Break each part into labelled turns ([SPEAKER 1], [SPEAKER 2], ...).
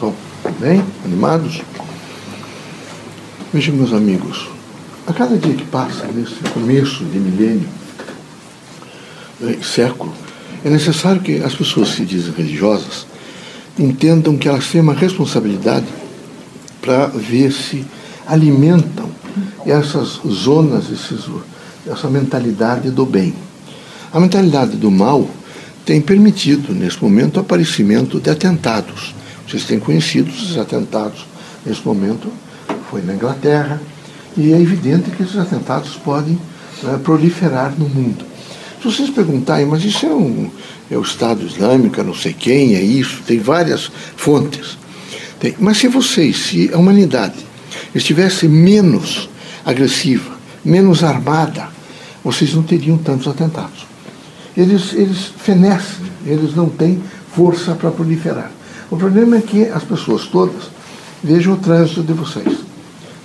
[SPEAKER 1] Bom, bem? Animados? Vejam, meus amigos, a cada dia que passa, nesse começo de milênio, né, século, é necessário que as pessoas que se dizem religiosas entendam que elas têm uma responsabilidade para ver se alimentam essas zonas, esses, essa mentalidade do bem. A mentalidade do mal tem permitido, nesse momento, o aparecimento de atentados. Vocês têm conhecido esses atentados. Nesse momento, foi na Inglaterra, e é evidente que esses atentados podem né, proliferar no mundo. Se vocês perguntarem, mas isso é, um, é o Estado Islâmico, não sei quem, é isso, tem várias fontes. Tem. Mas se vocês, se a humanidade estivesse menos agressiva, menos armada, vocês não teriam tantos atentados. Eles, eles fenecem, eles não têm força para proliferar. O problema é que as pessoas todas vejam o trânsito de vocês.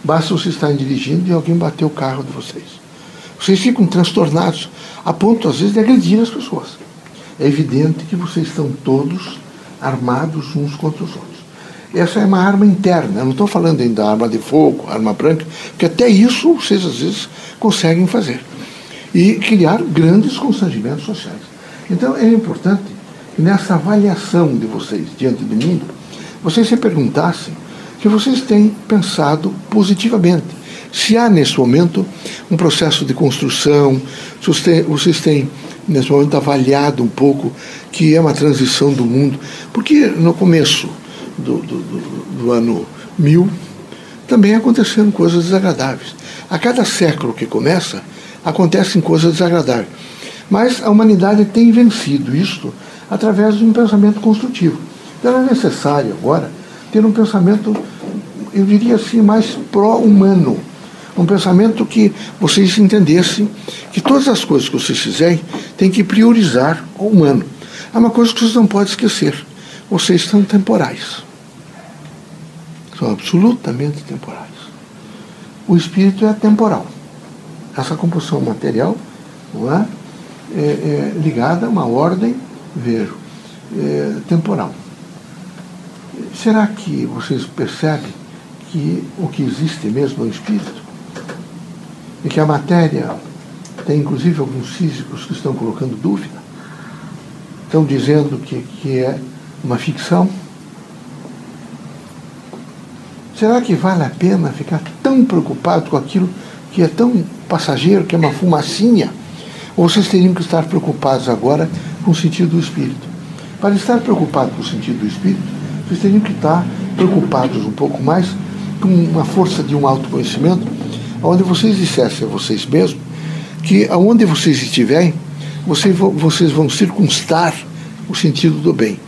[SPEAKER 1] Basta vocês estarem dirigindo e alguém bater o carro de vocês. Vocês ficam transtornados, a ponto, às vezes, de agredir as pessoas. É evidente que vocês estão todos armados uns contra os outros. Essa é uma arma interna, eu não estou falando ainda da arma de fogo, arma branca, porque até isso vocês às vezes conseguem fazer. E criar grandes constrangimentos sociais. Então é importante nessa avaliação de vocês diante do mundo, vocês se perguntassem se vocês têm pensado positivamente. Se há nesse momento um processo de construção, se vocês têm nesse momento avaliado um pouco que é uma transição do mundo, porque no começo do, do, do, do ano 1000, também aconteceram coisas desagradáveis. A cada século que começa, acontecem coisas desagradáveis. Mas a humanidade tem vencido isto através de um pensamento construtivo. Então é necessário agora ter um pensamento, eu diria assim, mais pró-humano. Um pensamento que vocês entendessem que todas as coisas que vocês fizerem têm que priorizar o humano. Há uma coisa que vocês não podem esquecer: vocês são temporais são absolutamente temporais. O espírito é temporal. Essa compulsão material não é, é, é ligada a uma ordem, vejo, é, temporal. Será que vocês percebem que o que existe mesmo é o espírito? E que a matéria tem inclusive alguns físicos que estão colocando dúvida? Estão dizendo que, que é uma ficção? Será que vale a pena ficar tão preocupado com aquilo que é tão passageiro, que é uma fumacinha? Ou vocês teriam que estar preocupados agora com o sentido do espírito? Para estar preocupado com o sentido do espírito, vocês teriam que estar preocupados um pouco mais com uma força de um autoconhecimento, onde vocês dissessem a vocês mesmos que aonde vocês estiverem, vocês vão, vocês vão circunstar o sentido do bem.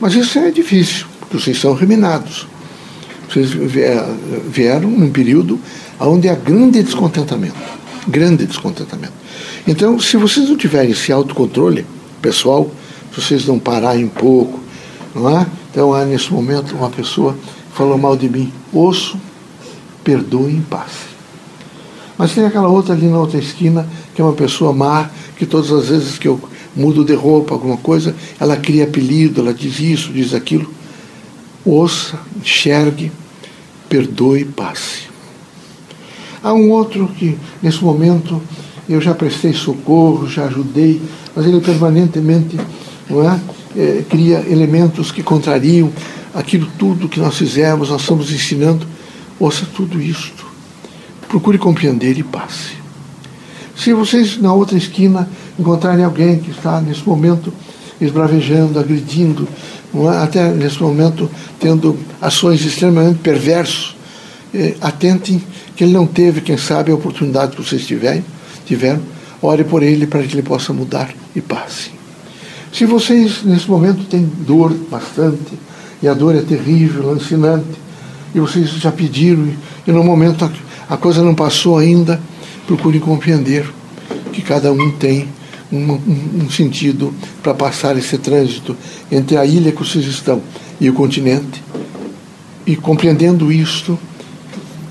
[SPEAKER 1] Mas isso é difícil, porque vocês são reminados. Vocês vieram num período onde há grande descontentamento. Grande descontentamento. Então, se vocês não tiverem esse autocontrole pessoal, se vocês não pararem um pouco, não é? Então, há nesse momento uma pessoa falou mal de mim. Ouço, perdoe em paz. Mas tem aquela outra ali na outra esquina, que é uma pessoa má, que todas as vezes que eu mudo de roupa, alguma coisa, ela cria apelido, ela diz isso, diz aquilo ouça, enxergue, perdoe e passe. Há um outro que, nesse momento, eu já prestei socorro, já ajudei, mas ele permanentemente é, é, cria elementos que contrariam aquilo tudo que nós fizemos, nós estamos ensinando. Ouça tudo isto. Procure compreender e passe. Se vocês, na outra esquina, encontrarem alguém que está, nesse momento, esbravejando, agredindo, é? até nesse momento tendo ações extremamente perversas. atentem que ele não teve, quem sabe, a oportunidade que vocês tiverem, tiveram. Ore por ele para que ele possa mudar e passe. Se vocês, nesse momento, têm dor bastante, e a dor é terrível, lancinante, e vocês já pediram, e no momento a, coisa não passou ainda, procurem compreender que cada um tem um, um, sentido para passar esse trânsito entre a ilha que vocês estão e o continente. E compreendendo isto,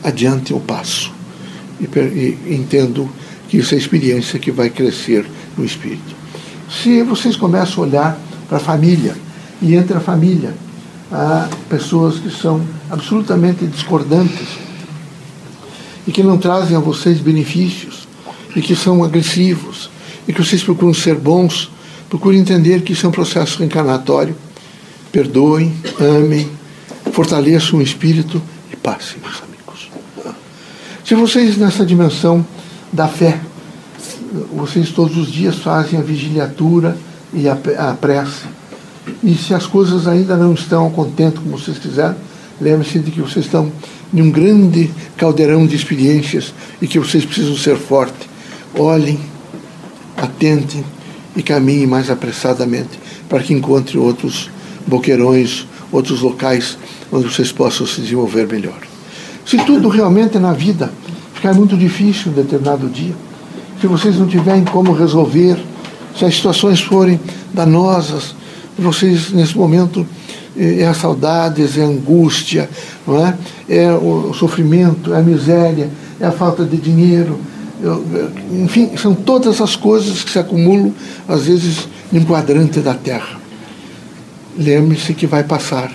[SPEAKER 1] adiante eu passo. E, e entendo que isso é experiência que vai crescer no espírito. Se vocês começam a olhar para a família, e entre a família, a pessoas que são absolutamente discordantes e que não trazem a vocês benefícios e que são agressivos e que vocês procuram ser bons, procurem entender que isso é um processo reencarnatório. Perdoem, amem, fortaleçam o espírito e passem, meus amigos. Se vocês, nessa dimensão da fé, vocês todos os dias fazem a vigiliatura e a, a prece, e se as coisas ainda não estão contentes como vocês quiserem, lembre-se de que vocês estão em um grande caldeirão de experiências e que vocês precisam ser fortes. Olhem, atentem e caminhem mais apressadamente para que encontrem outros boqueirões, outros locais onde vocês possam se desenvolver melhor. Se tudo realmente na vida ficar muito difícil em determinado dia, se vocês não tiverem como resolver, se as situações forem danosas, vocês nesse momento é, é a saudade, é a angústia, não é? é o sofrimento, é a miséria, é a falta de dinheiro, enfim, são todas as coisas que se acumulam, às vezes, no quadrante da terra. Lembre-se que vai passar,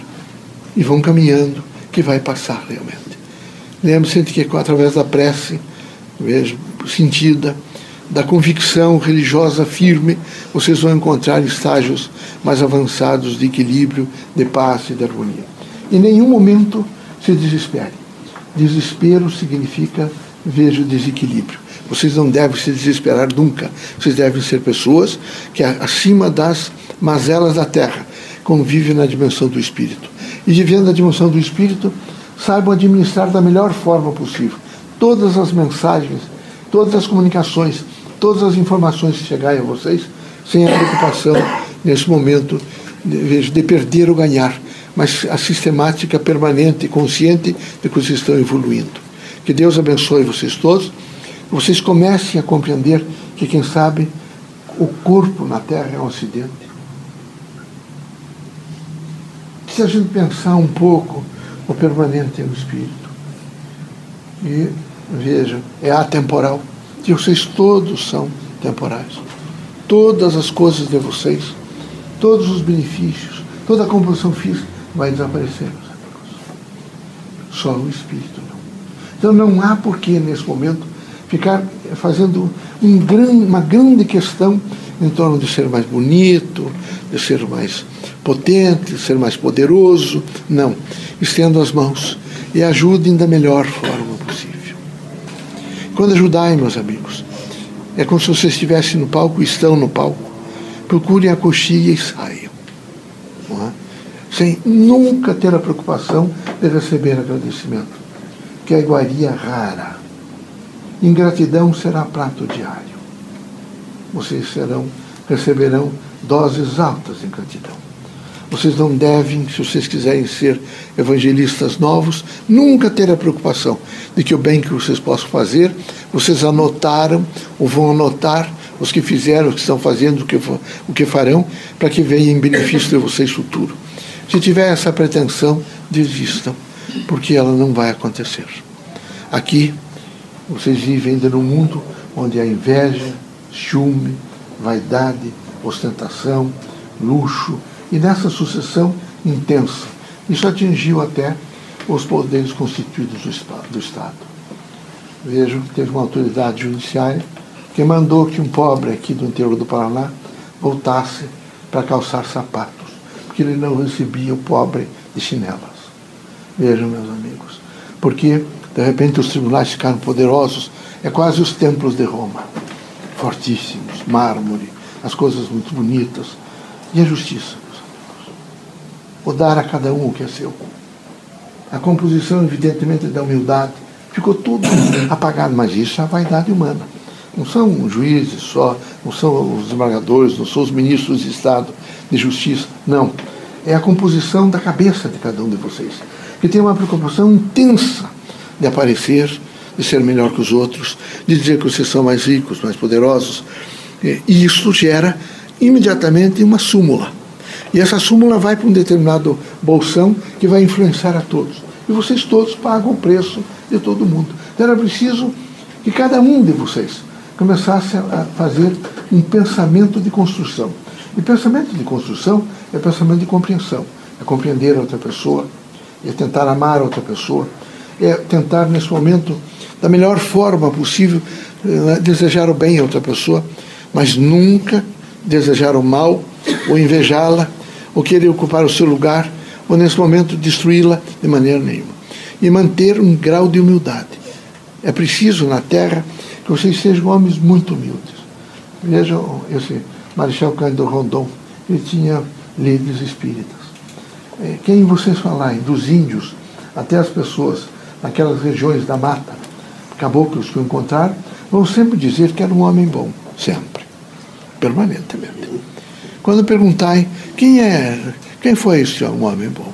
[SPEAKER 1] e vão caminhando, que vai passar realmente. De que através da prece, vejo, sentida, da convicção religiosa firme, vocês vão encontrar estágios mais avançados de equilíbrio, de paz e de harmonia. Em nenhum momento se desespere. Desespero significa vejo desequilíbrio. Vocês não devem se desesperar nunca. Vocês devem ser pessoas que, acima das mazelas da terra, convivem na dimensão do espírito. E vivendo na dimensão do espírito, saibam administrar da melhor forma possível todas as mensagens, todas as comunicações, todas as informações que chegarem a vocês, sem a preocupação, nesse momento, de, de perder ou ganhar, mas a sistemática permanente e consciente de que vocês estão evoluindo. Que Deus abençoe vocês todos, vocês comecem a compreender que, quem sabe, o corpo na Terra é um acidente. Se a gente pensar um pouco, o permanente é o espírito. E, veja, é atemporal que vocês todos são temporais. Todas as coisas de vocês, todos os benefícios, toda a composição física vai desaparecer. Só o espírito não. Então não há porquê, nesse momento, ficar fazendo um uma grande questão em torno de ser mais bonito, de ser mais potente, ser mais poderoso. Não. Estendo as mãos e ajudem da melhor forma quando ajudai, meus amigos, é como se vocês estivessem no palco, estão no palco. Procurem a coxinha e saiam. É? Sem nunca ter a preocupação de receber agradecimento. Que a iguaria rara. Ingratidão será prato diário. Vocês serão, receberão doses altas de gratidão. Vocês não devem, se vocês quiserem ser evangelistas novos, nunca ter a preocupação de que o bem que vocês possam fazer, vocês anotaram ou vão anotar os que fizeram, os que estão fazendo, o que, o que farão, para que venha em benefício de vocês futuro. Se tiver essa pretensão, desistam, porque ela não vai acontecer. Aqui, vocês vivem ainda num mundo onde há inveja, ciúme, vaidade, ostentação, luxo, e nessa sucessão intensa, isso atingiu até os poderes constituídos do Estado. Que teve uma autoridade judiciária que mandou que um pobre aqui do interior do Paraná voltasse para calçar sapatos, porque ele não recebia o pobre de chinelas. Vejam, meus amigos, porque de repente os tribunais ficaram poderosos, é quase os templos de Roma, fortíssimos, mármore, as coisas muito bonitas, e a justiça ou dar a cada um o que é seu. A composição, evidentemente, da humildade, ficou tudo apagado, mas isso é a vaidade humana. Não são juízes só, não são os desembargadores, não são os ministros de Estado de Justiça, não. É a composição da cabeça de cada um de vocês, que tem uma preocupação intensa de aparecer, de ser melhor que os outros, de dizer que vocês são mais ricos, mais poderosos. E isso gera imediatamente uma súmula e essa súmula vai para um determinado bolsão que vai influenciar a todos. E vocês todos pagam o preço de todo mundo. Então era preciso que cada um de vocês começasse a fazer um pensamento de construção. E pensamento de construção é pensamento de compreensão. é compreender a outra pessoa, é tentar amar a outra pessoa, é tentar, nesse momento, da melhor forma possível, eh, desejar o bem a outra pessoa, mas nunca desejar o mal ou invejá-la ou querer ocupar o seu lugar ou, nesse momento, destruí-la de maneira nenhuma. E manter um grau de humildade. É preciso na terra que vocês sejam homens muito humildes. Vejam esse Marechal Cândido Rondon, ele tinha líderes espíritas. É, quem vocês falarem dos índios até as pessoas naquelas regiões da mata, caboclos que o encontraram, vão sempre dizer que era um homem bom, sempre, permanentemente. Quando perguntarem quem é, quem foi esse um homem bom?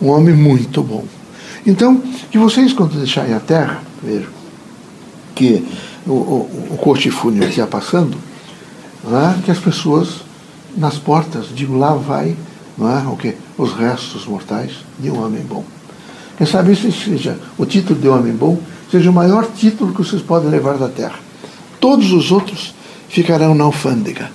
[SPEAKER 1] Um homem muito bom. Então, que vocês, quando deixarem a terra, vejam que o, o, o corte fúnebre está passando, é? que as pessoas nas portas digam lá vai não é? o quê? os restos mortais de um homem bom. Quem sabe isso seja o título de homem bom, seja o maior título que vocês podem levar da terra. Todos os outros ficarão na alfândega.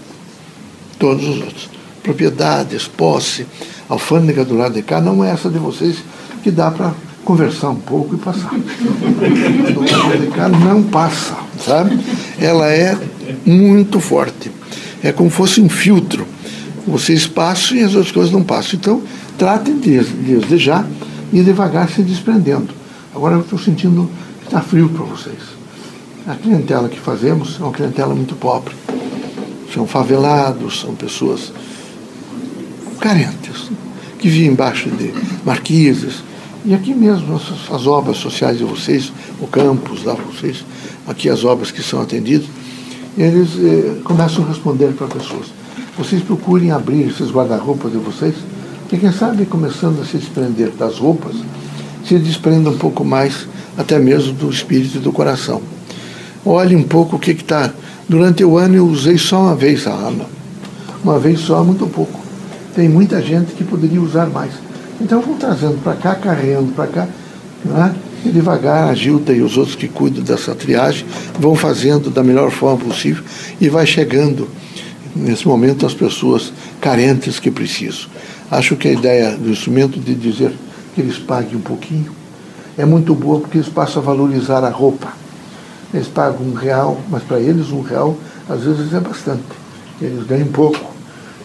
[SPEAKER 1] Todos os outros. Propriedades, posse, alfândega do lado de cá, não é essa de vocês que dá para conversar um pouco e passar. Do lado de cá não passa, sabe? Ela é muito forte. É como se fosse um filtro. Vocês passam e as outras coisas não passam. Então, tratem de, desde já e devagar se desprendendo. Agora eu estou sentindo que está frio para vocês. A clientela que fazemos é uma clientela muito pobre. São favelados, são pessoas carentes, que vivem embaixo de marquises. E aqui mesmo, as, as obras sociais de vocês, o campus lá vocês, aqui as obras que são atendidas, eles eh, começam a responder para pessoas. Vocês procurem abrir esses guarda-roupas de vocês e quem sabe, começando a se desprender das roupas, se desprenda um pouco mais até mesmo do espírito e do coração. Olhe um pouco o que está. Durante o ano eu usei só uma vez a alma. Uma vez só, muito pouco. Tem muita gente que poderia usar mais. Então vão trazendo para cá, carregando para cá, é? e devagar a Gilda e os outros que cuidam dessa triagem vão fazendo da melhor forma possível e vai chegando nesse momento as pessoas carentes que precisam. Acho que a ideia do instrumento de dizer que eles paguem um pouquinho é muito boa porque eles passam a valorizar a roupa. Eles pagam um real, mas para eles um real às vezes é bastante. Eles ganham pouco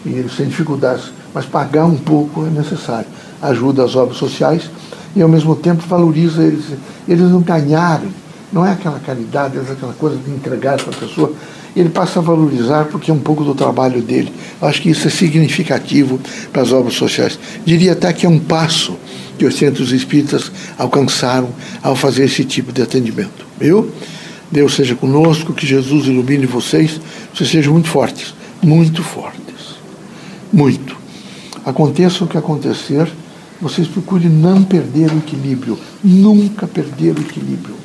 [SPEAKER 1] e eles têm dificuldades, mas pagar um pouco é necessário. Ajuda as obras sociais e ao mesmo tempo valoriza eles. Eles não ganharam, não é aquela caridade, é aquela coisa de entregar para a pessoa, ele passa a valorizar porque é um pouco do trabalho dele. Acho que isso é significativo para as obras sociais. Diria até que é um passo que os centros espíritas alcançaram ao fazer esse tipo de atendimento. Viu? Deus seja conosco, que Jesus ilumine vocês, vocês sejam muito fortes, muito fortes. Muito. Aconteça o que acontecer, vocês procurem não perder o equilíbrio, nunca perder o equilíbrio.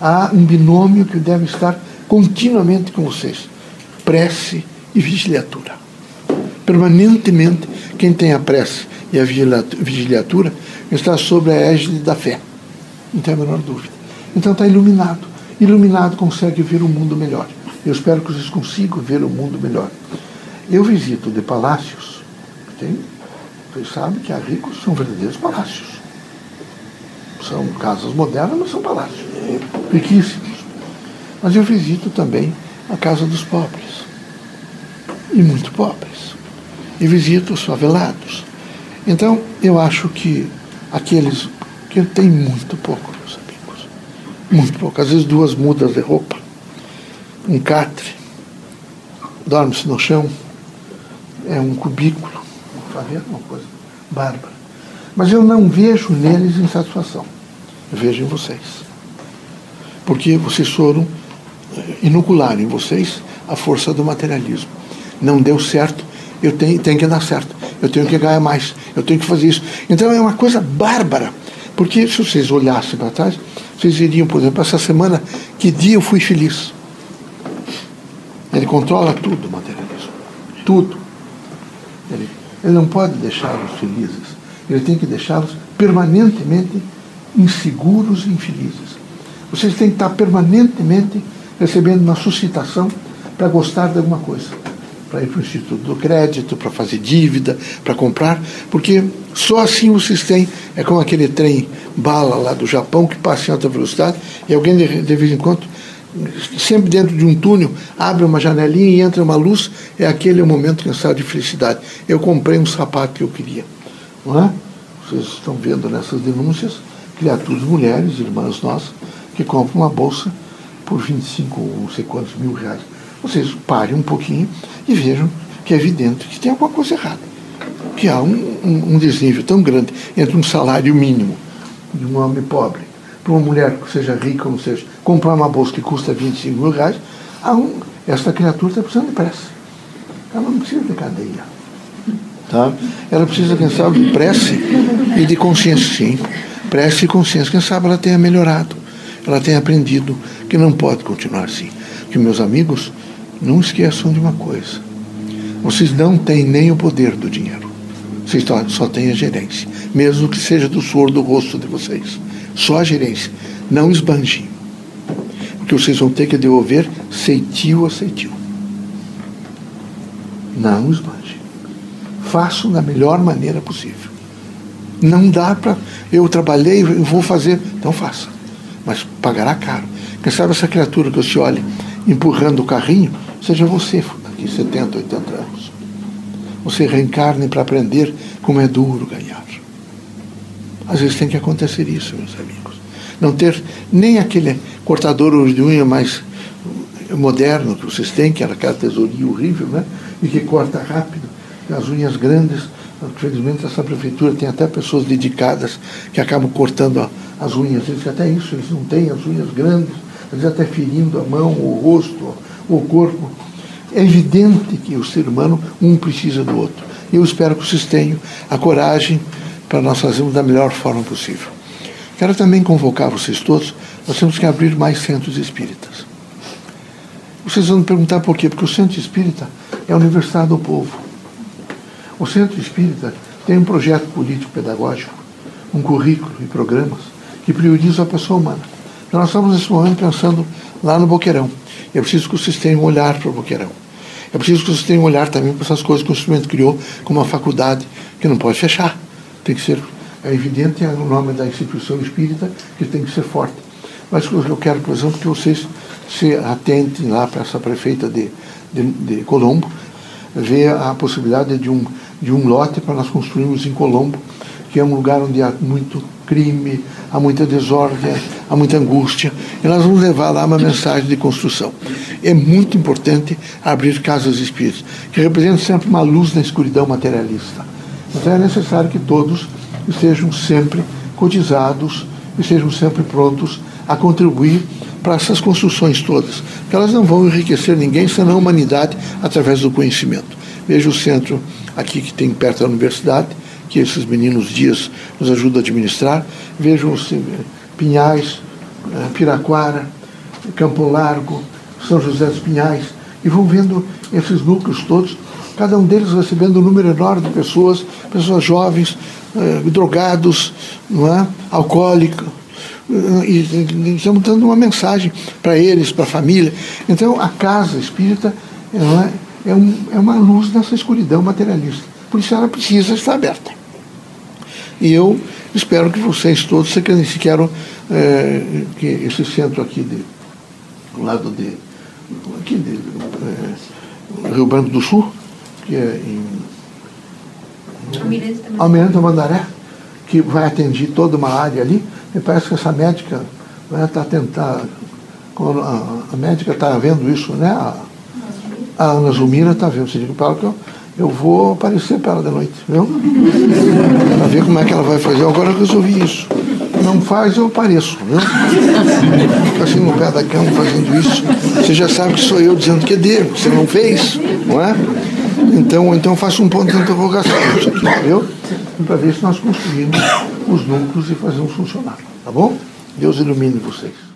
[SPEAKER 1] Há um binômio que deve estar continuamente com vocês. Prece e vigiliatura. Permanentemente, quem tem a prece e a vigiliatura está sob a égide da fé. Não tem a menor dúvida. Então está iluminado. Iluminado consegue ver o mundo melhor. Eu espero que vocês consigam ver o mundo melhor. Eu visito de palácios. Tem? Vocês sabem que há ricos são verdadeiros palácios. São casas modernas, mas são palácios. Riquíssimos. Mas eu visito também a casa dos pobres, e muito pobres. E visito os favelados. Então, eu acho que aqueles que têm muito pouco, muito pouco, às vezes duas mudas de roupa, um catre, dorme-se no chão, é um cubículo, uma coisa bárbara. Mas eu não vejo neles insatisfação. Eu vejo em vocês. Porque vocês foram inocular em vocês a força do materialismo. Não deu certo, eu tenho, tenho que dar certo, eu tenho que ganhar mais, eu tenho que fazer isso. Então é uma coisa bárbara, porque se vocês olhassem para trás, vocês iriam, por exemplo, essa semana, que dia eu fui feliz. Ele controla tudo, o materialismo. Tudo. Ele, ele não pode deixá-los felizes. Ele tem que deixá-los permanentemente inseguros e infelizes. Vocês têm que estar permanentemente recebendo uma suscitação para gostar de alguma coisa. Para ir para o Instituto do Crédito, para fazer dívida, para comprar, porque só assim vocês têm, é como aquele trem bala lá do Japão que passa em alta velocidade e alguém de, de vez em quando, sempre dentro de um túnel, abre uma janelinha e entra uma luz, é aquele o momento que de felicidade. Eu comprei um sapato que eu queria, não é? Vocês estão vendo nessas denúncias criaturas, mulheres, irmãs nossas, que compram uma bolsa por 25 ou não sei quantos mil reais. Vocês parem um pouquinho e vejam que é evidente que tem alguma coisa errada. Que há um, um, um desnível tão grande entre um salário mínimo de um homem pobre para uma mulher que seja rica ou seja, comprar uma bolsa que custa 25 mil reais, há um, essa criatura está precisando de pressa. Ela não precisa de cadeia. Tá? Ela precisa, quem sabe, de prece e de consciência, sim. Prece e consciência. Quem sabe ela tenha melhorado, ela tenha aprendido que não pode continuar assim. Que meus amigos, não esqueçam de uma coisa: vocês não têm nem o poder do dinheiro. Vocês só têm a gerência, mesmo que seja do suor do rosto de vocês. Só a gerência. Não esbanje. Porque vocês vão ter que devolver ceitil a ceitil. Não esbanje. Façam da melhor maneira possível. Não dá para. Eu trabalhei, eu vou fazer. Então faça. Mas pagará caro. Quem sabe essa criatura que você olha empurrando o carrinho, seja você daqui 70, 80 anos. Você reencarne para aprender como é duro ganhar. Às vezes tem que acontecer isso, meus amigos. Não ter nem aquele cortador de unha mais moderno que vocês têm, que era aquela tesourinha horrível, né? E que corta rápido, as unhas grandes. Infelizmente, essa prefeitura tem até pessoas dedicadas que acabam cortando as unhas. Eles até isso, eles não têm as unhas grandes, vezes até ferindo a mão, o rosto, o corpo. É evidente que o ser humano, um precisa do outro. Eu espero que vocês tenham a coragem para nós fazermos da melhor forma possível. Quero também convocar vocês todos, nós temos que abrir mais centros espíritas. Vocês vão me perguntar por quê? Porque o centro espírita é a universidade do povo. O centro espírita tem um projeto político-pedagógico, um currículo e programas que priorizam a pessoa humana. Então, nós estamos nesse momento pensando lá no Boqueirão. É preciso que vocês tenham um olhar para o Boqueirão. É preciso que vocês tenham um olhar também para essas coisas que o instrumento criou, como uma faculdade que não pode fechar. Tem que ser, é evidente é o nome da instituição espírita que tem que ser forte. Mas eu quero, por exemplo, que vocês se atentem lá para essa prefeita de, de, de Colombo, ver a possibilidade de um, de um lote para nós construirmos em Colombo, que é um lugar onde há muito crime, há muita desordem, há muita angústia, e nós vamos levar lá uma mensagem de construção. É muito importante abrir casas espíritas, que representam sempre uma luz na escuridão materialista. Então é necessário que todos estejam sempre cotizados, estejam sempre prontos a contribuir para essas construções todas, porque elas não vão enriquecer ninguém senão a humanidade através do conhecimento. Veja o centro aqui que tem perto da universidade, que esses meninos dias nos ajudam a administrar. Vejam Pinhais, eh, Piraquara, Campo Largo, São José dos Pinhais, e vão vendo esses núcleos todos cada um deles recebendo um número enorme de pessoas, pessoas jovens, eh, drogados, não é? alcoólicos, eh, e, estamos dando uma mensagem para eles, para a família. Então, a casa espírita é, é, um, é uma luz nessa escuridão materialista. Por isso, ela precisa estar aberta. E eu espero que vocês todos, se queiram, é, que esse centro aqui, de, do lado de, aqui de é, Rio Branco do Sul, que é em Almirante Tamandaré, que vai atender toda uma área ali. Me parece que essa médica vai estar tentando. A, a médica está vendo isso, né? A, a Ana Zumira está vendo. Você diga para ela que eu, eu vou aparecer para ela de noite, viu? Para ver como é que ela vai fazer. Agora eu resolvi isso. Não faz, eu apareço, viu? Fica assim no pé da cama fazendo isso. Você já sabe que sou eu dizendo que é dele, você não fez, não é? Então, então faço um ponto de interrogação entendeu? Para ver se nós construímos os núcleos e fazemos funcionar. Tá bom? Deus ilumine vocês.